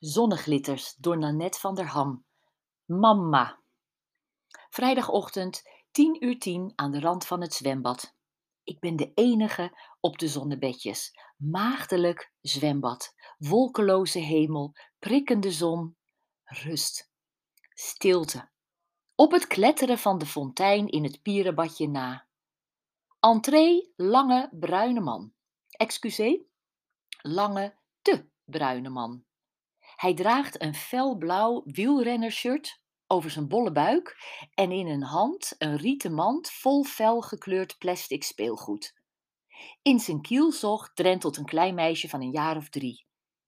Zonneglitters door Nanette van der Ham. Mama. Vrijdagochtend, 10 uur 10 aan de rand van het zwembad. Ik ben de enige op de zonnebedjes. Maagdelijk zwembad. Wolkeloze hemel, prikkende zon. Rust. Stilte. Op het kletteren van de fontein in het pierenbadje na. Entree, lange, bruine man. Excusez, lange, te bruine man. Hij draagt een felblauw wielrennershirt over zijn bolle buik en in een hand een rieten mand vol fel gekleurd plastic speelgoed. In zijn kielzog drentelt een klein meisje van een jaar of drie,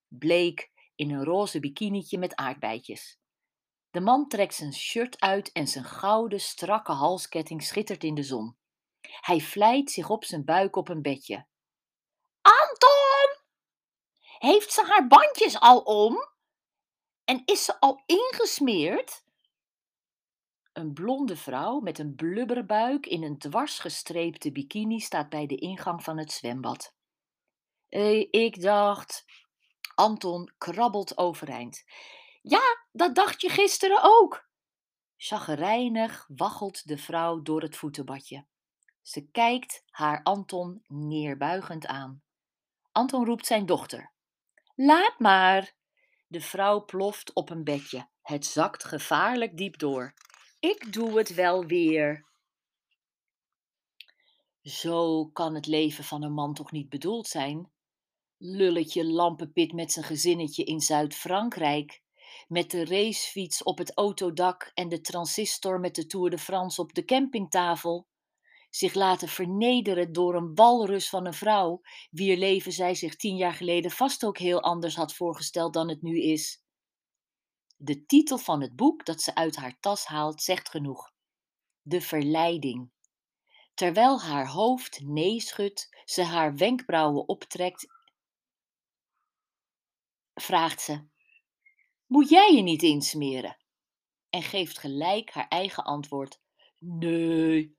bleek in een roze bikinietje met aardbeidjes. De man trekt zijn shirt uit en zijn gouden, strakke halsketting schittert in de zon. Hij vlijt zich op zijn buik op een bedje. Anton! Heeft ze haar bandjes al om? En is ze al ingesmeerd? Een blonde vrouw met een blubberbuik in een dwarsgestreepte bikini staat bij de ingang van het zwembad. Eh, ik dacht. Anton krabbelt overeind. Ja, dat dacht je gisteren ook. Chagrijnig waggelt de vrouw door het voetenbadje. Ze kijkt haar Anton neerbuigend aan. Anton roept zijn dochter. Laat maar. De vrouw ploft op een bedje. Het zakt gevaarlijk diep door. Ik doe het wel weer. Zo kan het leven van een man toch niet bedoeld zijn? Lulletje lampenpit met zijn gezinnetje in Zuid-Frankrijk, met de racefiets op het autodak en de transistor met de Tour de France op de campingtafel. Zich laten vernederen door een walrus van een vrouw, wier leven zij zich tien jaar geleden vast ook heel anders had voorgesteld dan het nu is. De titel van het boek dat ze uit haar tas haalt zegt genoeg. De verleiding. Terwijl haar hoofd nee schudt, ze haar wenkbrauwen optrekt, vraagt ze: Moet jij je niet insmeren? En geeft gelijk haar eigen antwoord: Nee,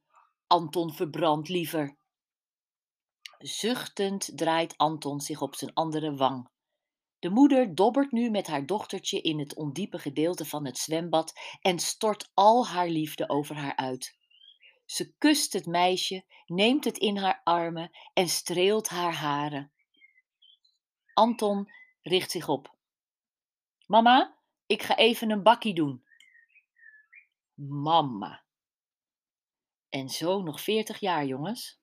Anton verbrandt liever. Zuchtend draait Anton zich op zijn andere wang. De moeder dobbert nu met haar dochtertje in het ondiepe gedeelte van het zwembad en stort al haar liefde over haar uit. Ze kust het meisje, neemt het in haar armen en streelt haar haren. Anton richt zich op. Mama, ik ga even een bakkie doen. Mama. En zo nog veertig jaar, jongens.